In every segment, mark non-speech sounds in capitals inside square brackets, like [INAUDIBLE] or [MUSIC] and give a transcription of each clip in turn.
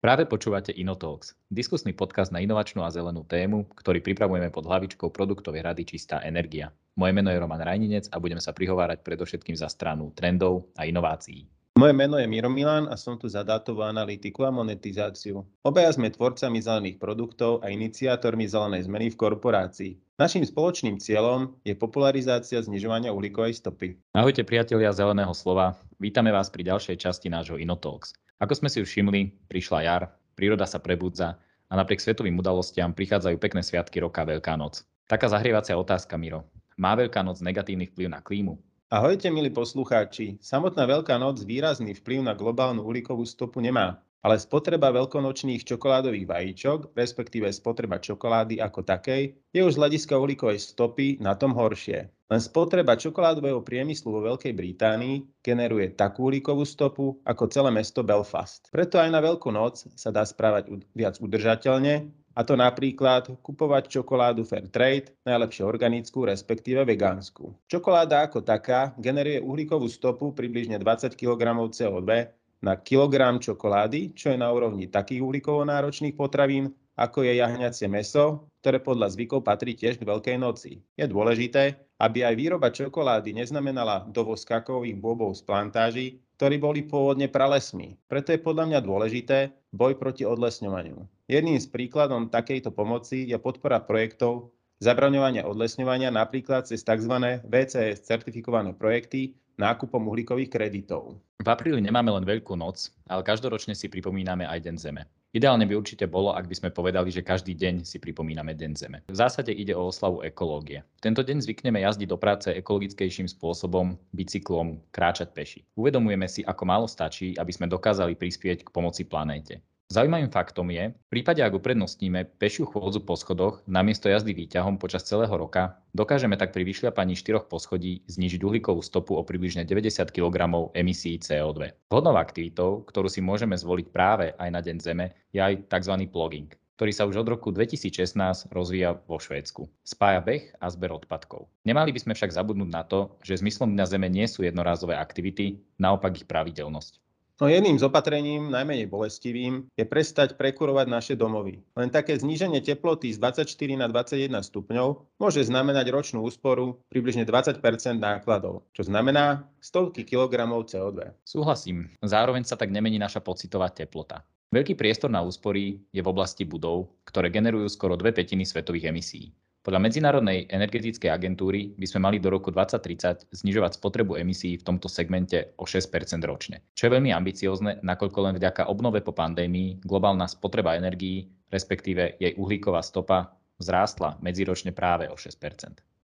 Práve počúvate Inotalks, diskusný podcast na inovačnú a zelenú tému, ktorý pripravujeme pod hlavičkou produktovej rady Čistá energia. Moje meno je Roman Rajninec a budeme sa prihovárať predovšetkým za stranu trendov a inovácií. Moje meno je Miro Milan a som tu za dátovú analytiku a monetizáciu. Obaja sme tvorcami zelených produktov a iniciátormi zelenej zmeny v korporácii. Naším spoločným cieľom je popularizácia znižovania uhlíkovej stopy. Ahojte priatelia Zeleného slova, vítame vás pri ďalšej časti nášho Inotalks. Ako sme si všimli, prišla jar, príroda sa prebudza a napriek svetovým udalostiam prichádzajú pekné sviatky roka Veľká noc. Taká zahrievacia otázka, Miro. Má Veľká noc negatívny vplyv na klímu? Ahojte, milí poslucháči. Samotná Veľká noc výrazný vplyv na globálnu uhlíkovú stopu nemá ale spotreba veľkonočných čokoládových vajíčok, respektíve spotreba čokolády ako takej, je už z hľadiska uhlíkovej stopy na tom horšie. Len spotreba čokoládového priemyslu vo Veľkej Británii generuje takú uhlíkovú stopu ako celé mesto Belfast. Preto aj na Veľkú noc sa dá správať viac udržateľne, a to napríklad kupovať čokoládu Fair Trade, najlepšie organickú, respektíve vegánsku. Čokoláda ako taká generuje uhlíkovú stopu približne 20 kg CO2 na kilogram čokolády, čo je na úrovni takých uhlíkovo náročných potravín, ako je jahňacie meso, ktoré podľa zvykov patrí tiež k Veľkej noci. Je dôležité, aby aj výroba čokolády neznamenala dovoz kakových bobov z plantáží, ktorí boli pôvodne pralesmi. Preto je podľa mňa dôležité boj proti odlesňovaniu. Jedným z príkladom takejto pomoci je podpora projektov zabraňovania odlesňovania napríklad cez tzv. VCS certifikované projekty nákupom uhlíkových kreditov. V apríli nemáme len Veľkú noc, ale každoročne si pripomíname aj Deň Zeme. Ideálne by určite bolo, ak by sme povedali, že každý deň si pripomíname Deň Zeme. V zásade ide o oslavu ekológie. V tento deň zvykneme jazdiť do práce ekologickejším spôsobom, bicyklom, kráčať peši. Uvedomujeme si, ako málo stačí, aby sme dokázali prispieť k pomoci planéte. Zaujímavým faktom je, v prípade, ak uprednostníme pešiu chôdzu po schodoch namiesto jazdy výťahom počas celého roka, dokážeme tak pri vyšľapaní štyroch poschodí znižiť uhlíkovú stopu o približne 90 kg emisí CO2. Vhodnou aktivitou, ktorú si môžeme zvoliť práve aj na Deň Zeme, je aj tzv. plogging ktorý sa už od roku 2016 rozvíja vo Švédsku. Spája beh a zber odpadkov. Nemali by sme však zabudnúť na to, že zmyslom na Zeme nie sú jednorázové aktivity, naopak ich pravidelnosť. No jedným z opatrením, najmenej bolestivým, je prestať prekurovať naše domovy. Len také zníženie teploty z 24 na 21 stupňov môže znamenať ročnú úsporu približne 20% nákladov, čo znamená stovky kilogramov CO2. Súhlasím. Zároveň sa tak nemení naša pocitová teplota. Veľký priestor na úspory je v oblasti budov, ktoré generujú skoro dve petiny svetových emisí. Podľa Medzinárodnej energetickej agentúry by sme mali do roku 2030 znižovať spotrebu emisí v tomto segmente o 6% ročne, čo je veľmi ambiciozne, nakoľko len vďaka obnove po pandémii globálna spotreba energií, respektíve jej uhlíková stopa, vzrástla medziročne práve o 6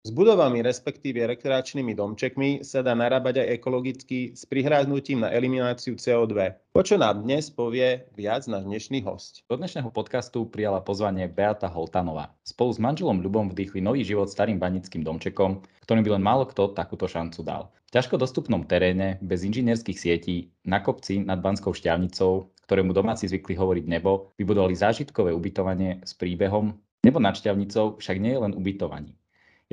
s budovami, respektíve rekreačnými domčekmi sa dá narábať aj ekologicky s prihráznutím na elimináciu CO2. O čo nám dnes povie viac náš dnešný host. Do dnešného podcastu prijala pozvanie Beata Holtanová. Spolu s manželom Ľubom vdýchli nový život starým banickým domčekom, ktorým by len málo kto takúto šancu dal. V ťažko dostupnom teréne, bez inžinierských sietí, na kopci nad Banskou šťavnicou, ktorému domáci zvykli hovoriť nebo, vybudovali zážitkové ubytovanie s príbehom. Nebo nad šťavnicou však nie je len ubytovaní.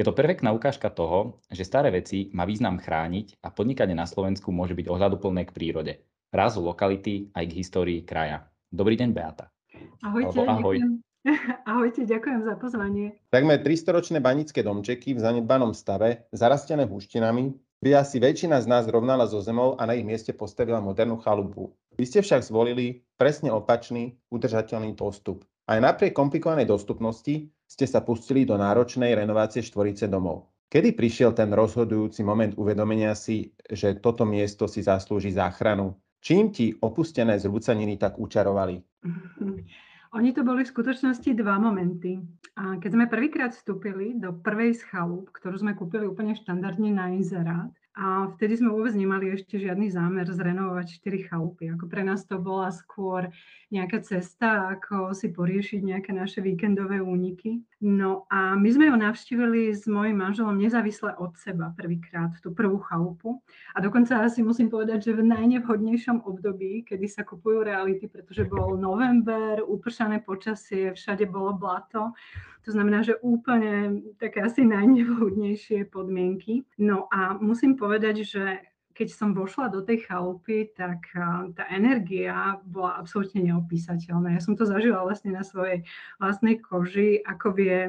Je to perfektná ukážka toho, že staré veci má význam chrániť a podnikanie na Slovensku môže byť ohľaduplné k prírode, rázu lokality aj k histórii kraja. Dobrý deň, Beata. Ahojte, ahoj. Ďakujem. [LAUGHS] Ahojte, ďakujem za pozvanie. Takmer 300-ročné banické domčeky v zanedbanom stave, zarastené húštinami, by asi väčšina z nás rovnala so zemou a na ich mieste postavila modernú chalupu. Vy ste však zvolili presne opačný, udržateľný postup. Aj napriek komplikovanej dostupnosti ste sa pustili do náročnej renovácie štvorice domov. Kedy prišiel ten rozhodujúci moment uvedomenia si, že toto miesto si zaslúži záchranu? Čím ti opustené zrúcaniny tak učarovali? [LAUGHS] Oni to boli v skutočnosti dva momenty. A keď sme prvýkrát vstúpili do prvej z chalup, ktorú sme kúpili úplne štandardne na inzerát, a vtedy sme vôbec nemali ešte žiadny zámer zrenovovať štyri chalupy. Ako pre nás to bola skôr nejaká cesta, ako si poriešiť nejaké naše víkendové úniky. No a my sme ho navštívili s mojim manželom nezávisle od seba prvýkrát, tú prvú chalupu. A dokonca asi musím povedať, že v najnevhodnejšom období, kedy sa kupujú reality, pretože bol november, upršané počasie, všade bolo blato, to znamená, že úplne také asi najnevhodnejšie podmienky. No a musím povedať, že keď som vošla do tej chalupy, tak tá energia bola absolútne neopísateľná. Ja som to zažila vlastne na svojej vlastnej koži, ako vie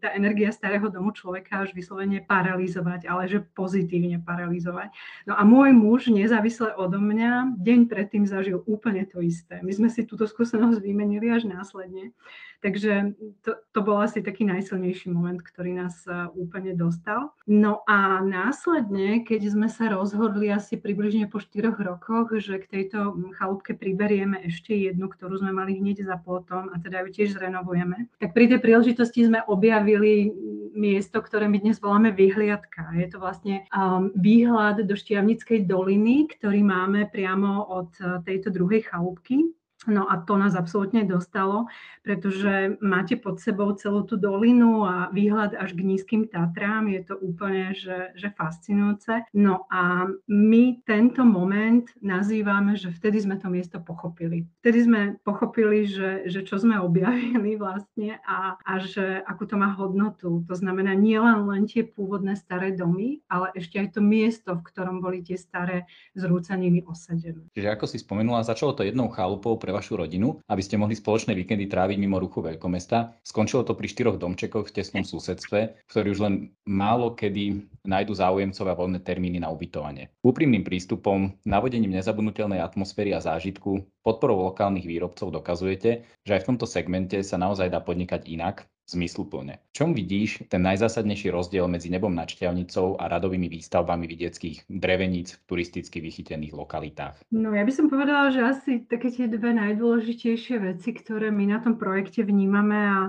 tá energia starého domu človeka až vyslovene paralizovať, ale že pozitívne paralizovať. No a môj muž, nezávisle odo mňa, deň predtým zažil úplne to isté. My sme si túto skúsenosť vymenili až následne. Takže to, to bol asi taký najsilnejší moment, ktorý nás úplne dostal. No a následne, keď sme sa rozhodli asi približne po 4 rokoch, že k tejto chalúbke priberieme ešte jednu, ktorú sme mali hneď za plotom a teda ju tiež zrenovujeme, tak pri tej príležitosti sme objavili miesto, ktoré my dnes voláme vyhliadka. Je to vlastne um, výhľad do Štiavnickej doliny, ktorý máme priamo od tejto druhej chalúbky. No a to nás absolútne dostalo, pretože máte pod sebou celú tú dolinu a výhľad až k nízkym Tatrám. Je to úplne že, že fascinujúce. No a my tento moment nazývame, že vtedy sme to miesto pochopili. Vtedy sme pochopili, že, že čo sme objavili vlastne a, a že akú to má hodnotu. To znamená nie len, len tie pôvodné staré domy, ale ešte aj to miesto, v ktorom boli tie staré zrúcaniny osadené. Čiže ako si spomenula, začalo to jednou chalupou pre vašu rodinu, aby ste mohli spoločné víkendy tráviť mimo ruchu veľkomesta. Skončilo to pri štyroch domčekoch v tesnom susedstve, ktorí už len málo kedy nájdu záujemcov a voľné termíny na ubytovanie. Úprimným prístupom, navodením nezabudnutelnej atmosféry a zážitku, podporou lokálnych výrobcov dokazujete, že aj v tomto segmente sa naozaj dá podnikať inak, zmysluplne. Čom vidíš ten najzásadnejší rozdiel medzi nebom nad Šťavnicou a radovými výstavbami vidieckých dreveníc v turisticky vychytených lokalitách? No ja by som povedala, že asi také tie dve najdôležitejšie veci, ktoré my na tom projekte vnímame a,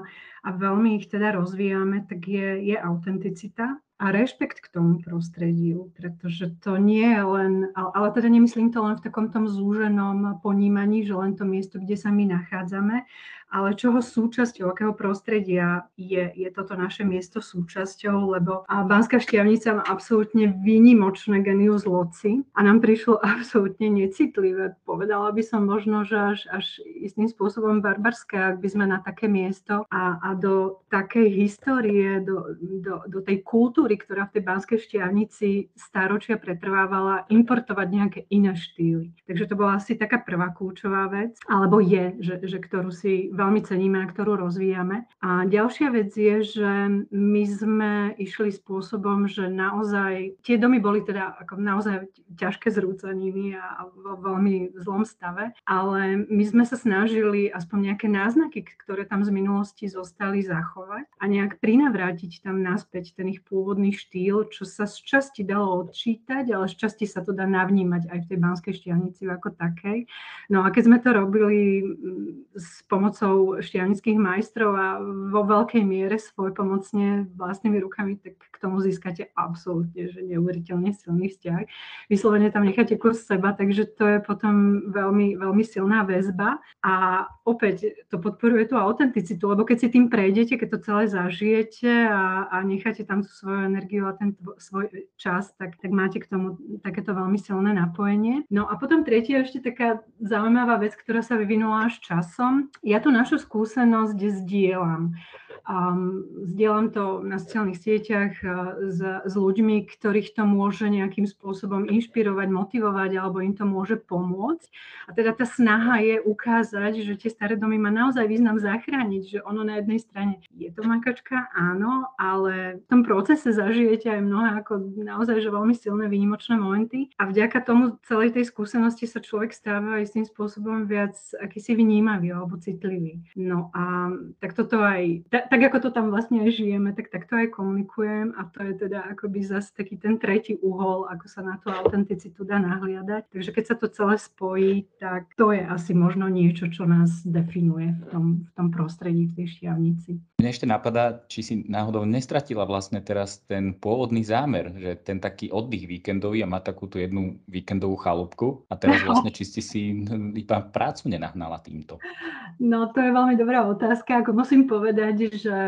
a veľmi ich teda rozvíjame, tak je, je autenticita a rešpekt k tomu prostrediu, pretože to nie je len, ale, ale teda nemyslím to len v takom tom zúženom ponímaní, že len to miesto, kde sa my nachádzame, ale čoho súčasťou, akého prostredia je, je toto naše miesto súčasťou, lebo Banská šťavnica má absolútne výnimočné genius loci a nám prišlo [LAUGHS] absolútne necitlivé. Povedala by som možno, že až, až istým spôsobom barbarské, ak by sme na také miesto a, a do takej histórie, do, do, do tej kultúry, ktorá v tej Banskej šťavnici stáročia pretrvávala, importovať nejaké iné štýly. Takže to bola asi taká prvá kľúčová vec, alebo je, že, že ktorú si veľmi ceníme a ktorú rozvíjame. A ďalšia vec je, že my sme išli spôsobom, že naozaj tie domy boli teda ako naozaj ťažké zrúcaniny a vo veľmi zlom stave, ale my sme sa snažili aspoň nejaké náznaky, ktoré tam z minulosti zostali zachovať a nejak prinavrátiť tam naspäť ten ich pôvodný štýl, čo sa z časti dalo odčítať, ale z časti sa to dá navnímať aj v tej Banskej štiavnici ako takej. No a keď sme to robili s pomocou pomocou štiavnických majstrov a vo veľkej miere svoj pomocne vlastnými rukami, tak k tomu získate absolútne že neuveriteľne silný vzťah. Vyslovene tam necháte kus seba, takže to je potom veľmi, veľmi silná väzba a opäť to podporuje tú autenticitu, lebo keď si tým prejdete, keď to celé zažijete a, a necháte tam tú svoju energiu a ten tvo, svoj čas, tak, tak máte k tomu takéto veľmi silné napojenie. No a potom tretia ešte taká zaujímavá vec, ktorá sa vyvinula až časom. Ja tu našu skúsenosť zdieľam. Um, zdieľam to na sociálnych sieťach uh, s, s ľuďmi, ktorých to môže nejakým spôsobom inšpirovať, motivovať alebo im to môže pomôcť. A teda tá snaha je ukázať, že tie staré domy má naozaj význam zachrániť, že ono na jednej strane je to makačka, áno, ale v tom procese zažijete aj mnohé ako naozaj že veľmi silné výnimočné momenty a vďaka tomu celej tej skúsenosti sa človek stáva istým spôsobom viac akýsi vnímavý alebo citlivý. No a tak toto aj, tak tak ako to tam vlastne aj žijeme, tak takto aj komunikujem a to je teda akoby zase taký ten tretí uhol, ako sa na tú autenticitu dá nahliadať. Takže keď sa to celé spojí, tak to je asi možno niečo, čo nás definuje v tom, v tom prostredí, v tej šiavnici. Mne ešte napadá, či si náhodou nestratila vlastne teraz ten pôvodný zámer, že ten taký oddych víkendový a má takúto jednu víkendovú chalúbku a teraz vlastne či si si iba prácu nenahnala týmto. No to je veľmi dobrá otázka. Ako musím povedať, že že,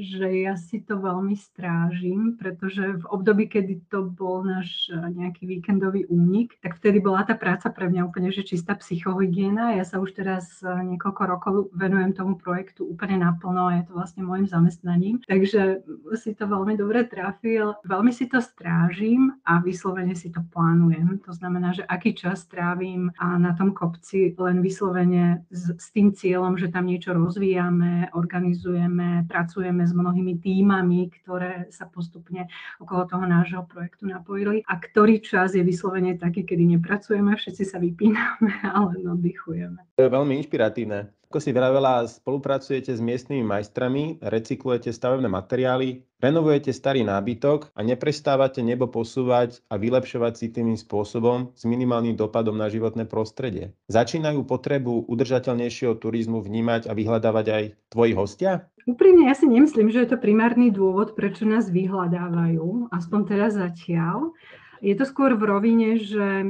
že ja si to veľmi strážim, pretože v období, kedy to bol náš nejaký víkendový únik, tak vtedy bola tá práca pre mňa úplne že čistá psychohygiena. Ja sa už teraz niekoľko rokov venujem tomu projektu úplne naplno a je to vlastne môjim zamestnaním. Takže si to veľmi dobre trafil. Veľmi si to strážim a vyslovene si to plánujem. To znamená, že aký čas trávim a na tom kopci len vyslovene s, s tým cieľom, že tam niečo rozvíjame, organizujeme, pracujeme s mnohými týmami, ktoré sa postupne okolo toho nášho projektu napojili a ktorý čas je vyslovene taký, kedy nepracujeme, všetci sa vypíname, [LAUGHS] ale oddychujeme. To je veľmi inšpiratívne. Ako si vravela, spolupracujete s miestnymi majstrami, recyklujete stavebné materiály, renovujete starý nábytok a neprestávate nebo posúvať a vylepšovať si tým spôsobom s minimálnym dopadom na životné prostredie. Začínajú potrebu udržateľnejšieho turizmu vnímať a vyhľadávať aj tvoji hostia? Úprimne ja si nemyslím, že je to primárny dôvod, prečo nás vyhľadávajú, aspoň teraz zatiaľ. Je to skôr v rovine, že eh,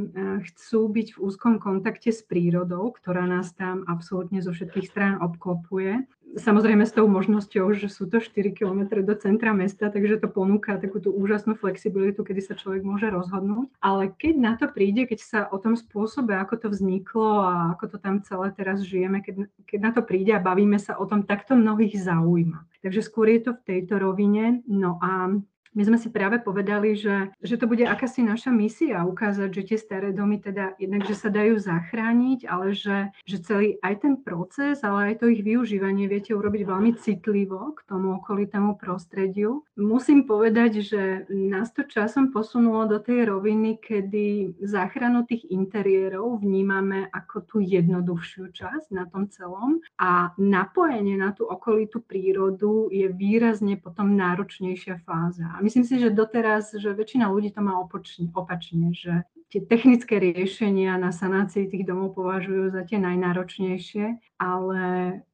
chcú byť v úzkom kontakte s prírodou, ktorá nás tam absolútne zo všetkých strán obklopuje. Samozrejme s tou možnosťou, že sú to 4 km do centra mesta, takže to ponúka takúto úžasnú flexibilitu, kedy sa človek môže rozhodnúť. Ale keď na to príde, keď sa o tom spôsobe, ako to vzniklo a ako to tam celé teraz žijeme, keď, keď na to príde a bavíme sa o tom, tak to mnohých zaujíma. Takže skôr je to v tejto rovine. No a my sme si práve povedali, že, že to bude akási naša misia ukázať, že tie staré domy teda jednak, že sa dajú zachrániť, ale že, že celý aj ten proces, ale aj to ich využívanie viete urobiť veľmi citlivo k tomu okolitému prostrediu. Musím povedať, že nás to časom posunulo do tej roviny, kedy záchranu tých interiérov vnímame ako tú jednoduchšiu časť na tom celom a napojenie na tú okolitú prírodu je výrazne potom náročnejšia fáza myslím si, že doteraz, že väčšina ľudí to má opačne, opačne že tie technické riešenia na sanácii tých domov považujú za tie najnáročnejšie, ale,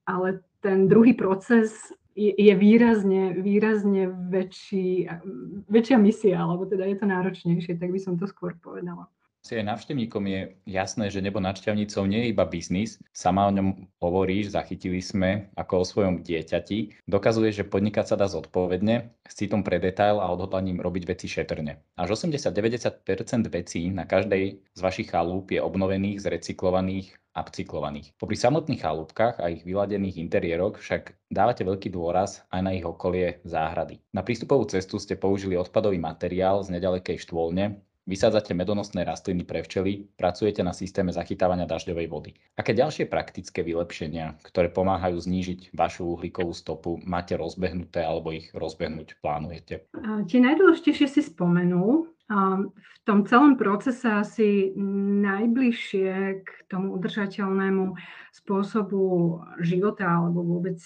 ale ten druhý proces je, je výrazne, výrazne väčší, väčšia misia, alebo teda je to náročnejšie, tak by som to skôr povedala si aj návštevníkom je jasné, že nebo návštevnícov nie je iba biznis. Sama o ňom hovoríš, zachytili sme ako o svojom dieťati. Dokazuje, že podnikať sa dá zodpovedne, s citom pre detail a odhodlaním robiť veci šetrne. Až 80-90% vecí na každej z vašich chalúp je obnovených, zrecyklovaných a upcyklovaných. Popri samotných chalúbkach a ich vyladených interiéroch však dávate veľký dôraz aj na ich okolie záhrady. Na prístupovú cestu ste použili odpadový materiál z nedalekej štôlne, Vysádzate medonosné rastliny pre včely, pracujete na systéme zachytávania dažďovej vody. Aké ďalšie praktické vylepšenia, ktoré pomáhajú znížiť vašu uhlíkovú stopu, máte rozbehnuté alebo ich rozbehnúť plánujete? Tie najdôležitejšie si spomenul. V tom celom procese asi najbližšie k tomu udržateľnému spôsobu života alebo vôbec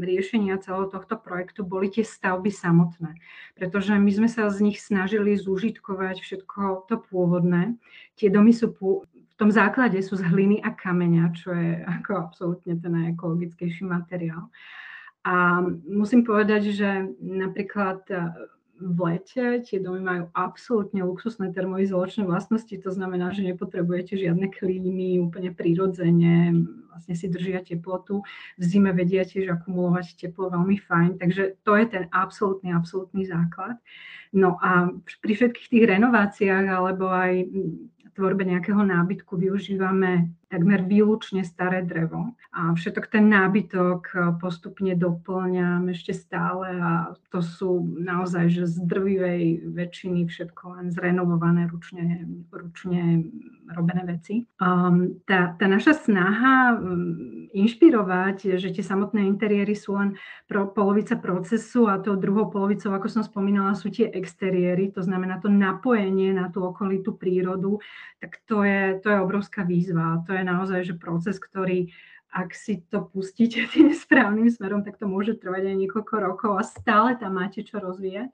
riešenia celého tohto projektu boli tie stavby samotné. Pretože my sme sa z nich snažili zúžitkovať všetko to pôvodné. Tie domy sú v tom základe sú z hliny a kameňa, čo je ako absolútne ten najekologickejší materiál. A musím povedať, že napríklad v lete tie domy majú absolútne luxusné termoizolačné vlastnosti, to znamená, že nepotrebujete žiadne klímy, úplne prirodzene, vlastne si držia teplotu. V zime vedia tiež akumulovať teplo veľmi fajn, takže to je ten absolútny, absolútny základ. No a pri všetkých tých renováciách alebo aj tvorbe nejakého nábytku využívame takmer výlučne staré drevo. A všetok ten nábytok eh, postupne doplňam ešte stále a to sú naozaj že z drvivej väčšiny všetko len zrenovované ručne, ručne robené veci. Um, tá, tá naša snaha um, inšpirovať, že tie samotné interiéry sú len pro, polovica procesu a tou druhou polovicou, ako som spomínala, sú tie exteriéry, to znamená to napojenie na tú okolitú prírodu, tak to je, to je obrovská výzva. To je je naozaj že proces, ktorý ak si to pustíte [LAUGHS] tým správnym smerom, tak to môže trvať aj niekoľko rokov a stále tam máte čo rozvíjať.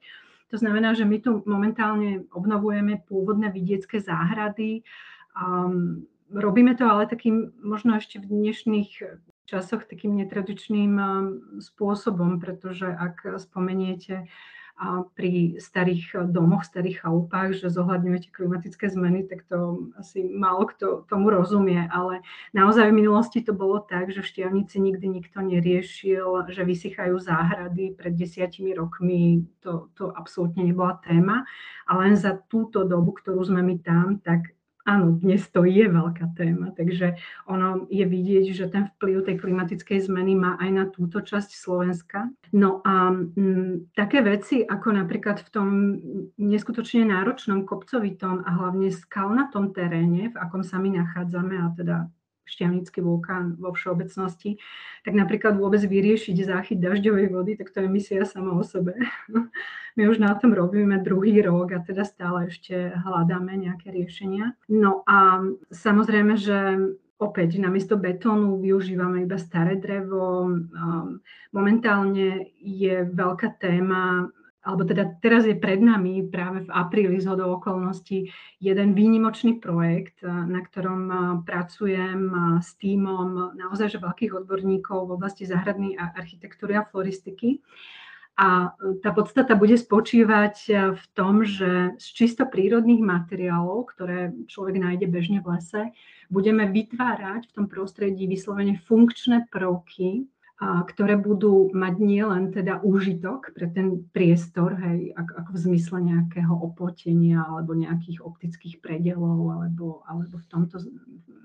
To znamená, že my tu momentálne obnovujeme pôvodné vidiecké záhrady. Um, robíme to ale takým, možno ešte v dnešných časoch, takým netradičným um, spôsobom, pretože ak spomeniete pri starých domoch, starých chalupách, že zohľadňujete klimatické zmeny, tak to asi málo kto tomu rozumie, ale naozaj v minulosti to bolo tak, že v Štiavnici nikdy nikto neriešil, že vysychajú záhrady. Pred desiatimi rokmi to, to absolútne nebola téma a len za túto dobu, ktorú sme my tam, tak áno, dnes to je veľká téma, takže ono je vidieť, že ten vplyv tej klimatickej zmeny má aj na túto časť Slovenska. No a m, mm, také veci, ako napríklad v tom neskutočne náročnom kopcovitom a hlavne skalnatom teréne, v akom sa my nachádzame, a teda šťavnický vulkán vo všeobecnosti, tak napríklad vôbec vyriešiť záchyt dažďovej vody, tak to je misia sama o sebe. [LAUGHS] My už na tom robíme druhý rok a teda stále ešte hľadáme nejaké riešenia. No a samozrejme, že opäť namiesto betónu využívame iba staré drevo. Momentálne je veľká téma alebo teda teraz je pred nami práve v apríli z hodou okolností jeden výnimočný projekt, na ktorom pracujem s týmom naozaj veľkých odborníkov v oblasti záhradnej architektúry a floristiky. A tá podstata bude spočívať v tom, že z čisto prírodných materiálov, ktoré človek nájde bežne v lese, budeme vytvárať v tom prostredí vyslovene funkčné prvky, ktoré budú mať nielen teda úžitok pre ten priestor, hej, ako v zmysle nejakého oplotenia alebo nejakých optických predelov alebo, alebo v tomto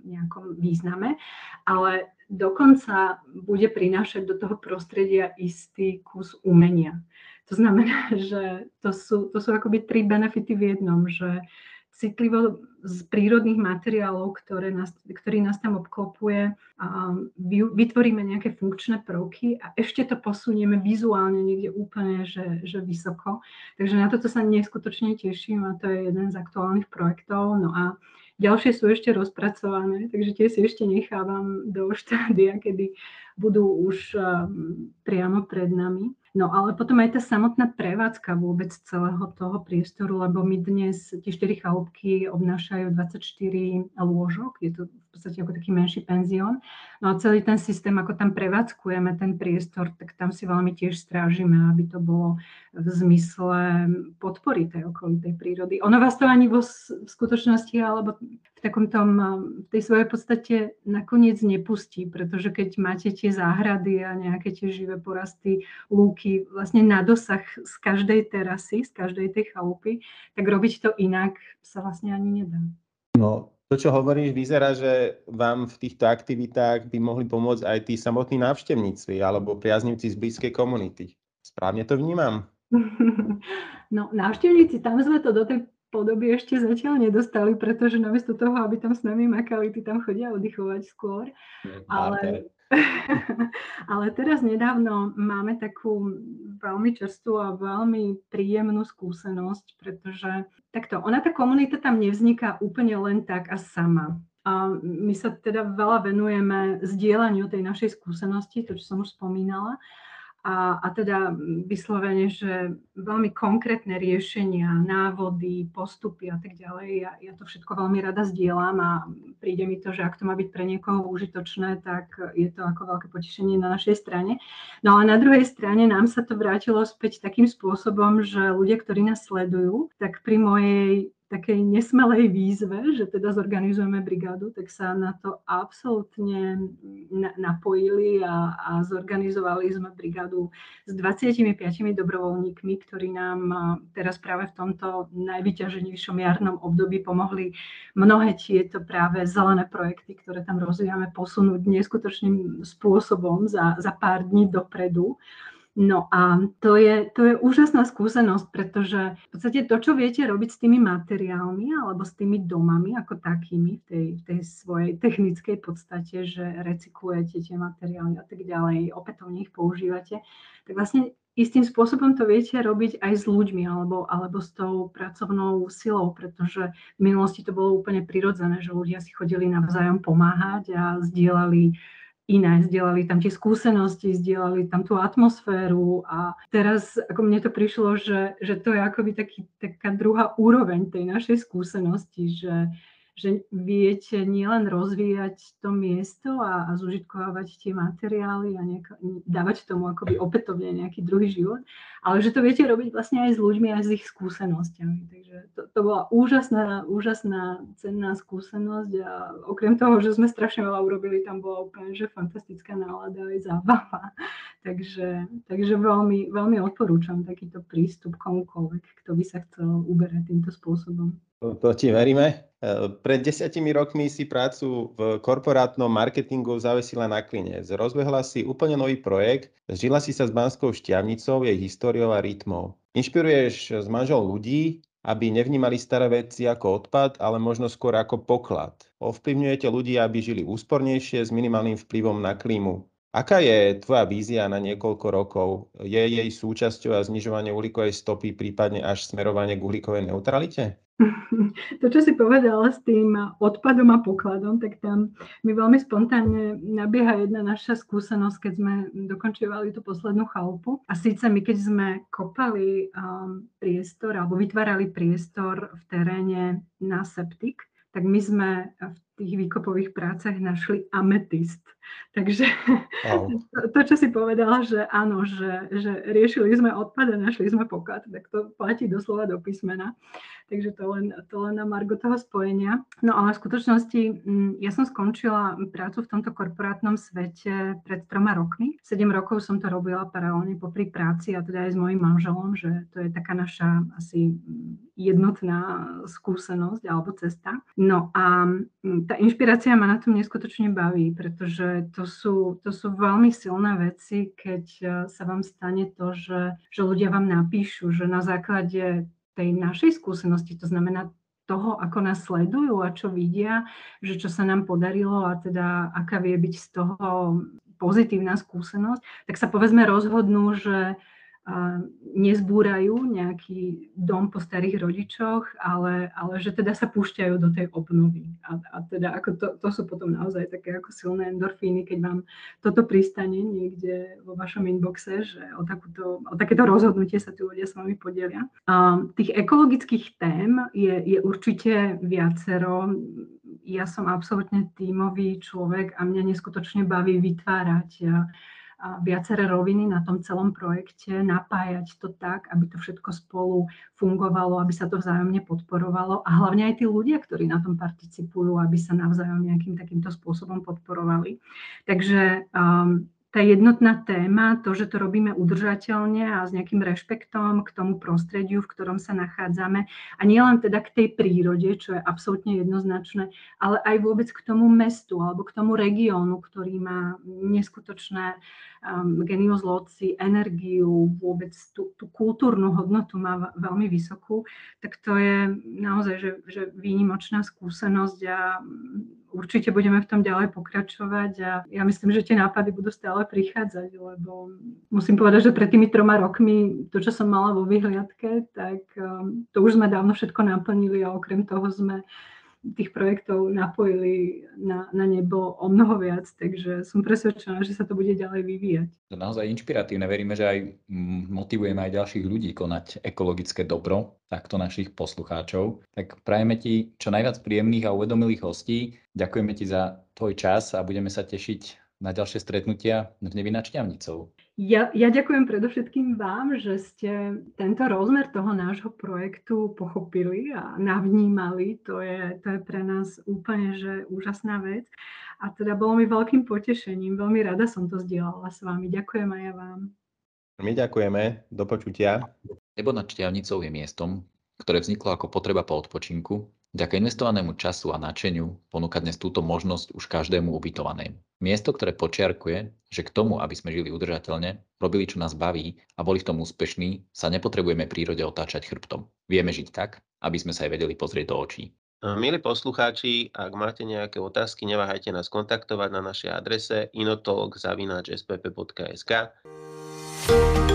nejakom význame, ale dokonca bude prinášať do toho prostredia istý kus umenia. To znamená, [LAUGHS] že to sú, to sú akoby tri benefity v jednom, že citlivo z prírodných materiálov, ktoré nás, ktorý nás tam obklopuje, a vytvoríme nejaké funkčné prvky a ešte to posunieme vizuálne niekde úplne, že, že vysoko. Takže na toto sa neskutočne teším a to je jeden z aktuálnych projektov. No a ďalšie sú ešte rozpracované, takže tie si ešte nechávam do štádia, kedy budú už priamo pred nami. No ale potom aj tá samotná prevádzka vôbec celého toho priestoru, lebo my dnes tie 4 chalúbky obnášajú 24 lôžok, je to v podstate ako taký menší penzión. No a celý ten systém, ako tam prevádzkujeme ten priestor, tak tam si veľmi tiež strážime, aby to bolo v zmysle podpory tej okolitej prírody. Ono vás to ani vo skutočnosti alebo takom tom, v tej svojej podstate nakoniec nepustí, pretože keď máte tie záhrady a nejaké tie živé porasty, lúky vlastne na dosah z každej terasy, z každej tej chalupy, tak robiť to inak sa vlastne ani nedá. No, to, čo hovoríš, vyzerá, že vám v týchto aktivitách by mohli pomôcť aj tí samotní návštevníci alebo priaznivci z blízkej komunity. Správne to vnímam? [LAUGHS] No, návštevníci, tam sme to do tej podoby ešte zatiaľ nedostali, pretože namiesto toho, aby tam s nami makali, ty tam chodia oddychovať skôr. Ale, [LAUGHS] ale teraz nedávno máme takú veľmi častú a veľmi príjemnú skúsenosť, pretože takto, ona tá komunita tam nevzniká úplne len tak a sama. A my sa teda veľa venujeme zdieľaniu tej našej skúsenosti, to, čo som už spomínala, a, a teda vyslovene, že veľmi konkrétne riešenia, návody, postupy a tak ďalej. Ja, ja to všetko veľmi rada zdieľam a príde mi to, že ak to má byť pre niekoho užitočné, tak je to ako veľké potešenie na našej strane. No a na druhej strane nám sa to vrátilo späť takým spôsobom, že ľudia, ktorí nás sledujú, tak pri mojej takej nesmelej výzve, že teda zorganizujeme brigádu, tak sa na to absolútne napojili a, a zorganizovali sme brigádu s 25 dobrovoľníkmi, ktorí nám teraz práve v tomto najvyťaženejšom jarnom období pomohli mnohé tieto práve zelené projekty, ktoré tam rozvíjame, posunúť neskutočným spôsobom za, za pár dní dopredu. No a to je, to je úžasná skúsenosť, pretože v podstate to, čo viete robiť s tými materiálmi alebo s tými domami ako takými v tej, tej svojej technickej podstate, že recyklujete tie materiály a tak ďalej, opätovne ich používate, tak vlastne istým spôsobom to viete robiť aj s ľuďmi alebo, alebo s tou pracovnou silou, pretože v minulosti to bolo úplne prirodzené, že ľudia si chodili navzájom pomáhať a zdieľali iné, zdieľali tam tie skúsenosti, zdieľali tam tú atmosféru a teraz ako mne to prišlo, že, že to je akoby taký, taká druhá úroveň tej našej skúsenosti, že, že viete nielen rozvíjať to miesto a, a zužitkovávať tie materiály a nejak, dávať tomu akoby opätovne nejaký druhý život, ale že to viete robiť vlastne aj s ľuďmi, aj s ich skúsenosťami. Takže to, to bola úžasná, úžasná, cenná skúsenosť a okrem toho, že sme strašne veľa urobili, tam bola úplne že fantastická nálada aj zábava. Takže, takže veľmi, veľmi odporúčam takýto prístup komukoľvek, kto by sa chcel uberať týmto spôsobom. To ti veríme. Pred desiatimi rokmi si prácu v korporátnom marketingu zavesila na klinec. Rozbehla si úplne nový projekt, žila si sa s Banskou šťavnicou, jej históriou a rytmou. Inšpiruješ s manžel ľudí, aby nevnímali staré veci ako odpad, ale možno skôr ako poklad. Ovplyvňujete ľudí, aby žili úspornejšie s minimálnym vplyvom na klímu. Aká je tvoja vízia na niekoľko rokov? Je jej súčasťou a znižovanie uhlíkovej stopy, prípadne až smerovanie k uhlíkovej neutralite? [LAUGHS] To, čo si povedala s tým odpadom a pokladom, tak tam mi veľmi spontánne nabieha jedna naša skúsenosť, keď sme dokončovali tú poslednú chalupu. A síce my, keď sme kopali um, priestor alebo vytvárali priestor v teréne na septik, tak my sme v tých výkopových prácach našli ametist. Takže wow. [LAUGHS] to, čo si povedala, že áno, že, že riešili sme odpad a našli sme poklad, tak to platí doslova do písmena. Takže to len, to len na margo toho spojenia. No ale v skutočnosti mm, ja som skončila prácu v tomto korporátnom svete pred troma rokmi. Sedem rokov som to robila paralelne popri práci a teda aj s mojim manželom, že to je taká naša asi jednotná skúsenosť alebo cesta. No a mm, tá inšpirácia ma na tom neskutočne baví, pretože to sú, to sú veľmi silné veci, keď e, sa vám stane to, že, že ľudia vám napíšu, že na základe tej našej skúsenosti, to znamená toho, ako nás sledujú a čo vidia, že čo sa nám podarilo a teda aká vie byť z toho pozitívna skúsenosť, tak sa povedzme rozhodnú, že nezbúrajú nejaký dom po starých rodičoch, ale, ale že teda sa púšťajú do tej obnovy. A, a teda ako to, to sú potom naozaj také ako silné endorfíny, keď vám toto pristane niekde vo vašom inboxe, že o, takúto, o takéto rozhodnutie sa tu ľudia s vami podelia. A tých ekologických tém je, je určite viacero. Ja som absolútne tímový človek a mňa neskutočne baví vytvárať viaceré roviny na tom celom projekte, napájať to tak, aby to všetko spolu fungovalo, aby sa to vzájomne podporovalo a hlavne aj tí ľudia, ktorí na tom participujú, aby sa navzájom nejakým takýmto spôsobom podporovali. Takže um, tá jednotná téma, to, že to robíme udržateľne a s nejakým rešpektom k tomu prostrediu, v ktorom sa nachádzame. A nielen teda k tej prírode, čo je absolútne jednoznačné, ale aj vôbec k tomu mestu alebo k tomu regiónu, ktorý má neskutočné um, genius energiu, vôbec tú, tú kultúrnu hodnotu má veľmi vysokú, tak to je naozaj že, že výnimočná skúsenosť a určite budeme v tom ďalej pokračovať a ja myslím, že tie nápady budú stále prichádzať, lebo musím povedať, že pred tými troma rokmi to, čo som mala vo vyhliadke, tak um, to už sme dávno všetko naplnili a okrem toho sme tých projektov napojili na, na nebo o mnoho viac, takže som presvedčená, že sa to bude ďalej vyvíjať. To naozaj inšpiratívne. Veríme, že aj motivujeme aj ďalších ľudí konať ekologické dobro, takto našich poslucháčov. Tak prajeme ti čo najviac príjemných a uvedomilých hostí. Ďakujeme ti za tvoj čas a budeme sa tešiť na ďalšie stretnutia v Nevynač ťavnicou. Ja, ja ďakujem predovšetkým vám, že ste tento rozmer toho nášho projektu pochopili a navnímali. To je, to je pre nás úplne že úžasná vec. A teda bolo mi veľkým potešením. Veľmi rada som to zdieľala s vami. Ďakujem aj ja vám. My ďakujeme. Do počutia. Nebo nad Šťavnicou je miestom, ktoré vzniklo ako potreba po odpočinku, Vďaka investovanému času a načeniu ponúka dnes túto možnosť už každému ubytovanému. Miesto, ktoré počiarkuje, že k tomu, aby sme žili udržateľne, robili, čo nás baví a boli v tom úspešní, sa nepotrebujeme prírode otáčať chrbtom. Vieme žiť tak, aby sme sa aj vedeli pozrieť do očí. Milí poslucháči, ak máte nejaké otázky, neváhajte nás kontaktovať na našej adrese inotolog.spp.sk. thank you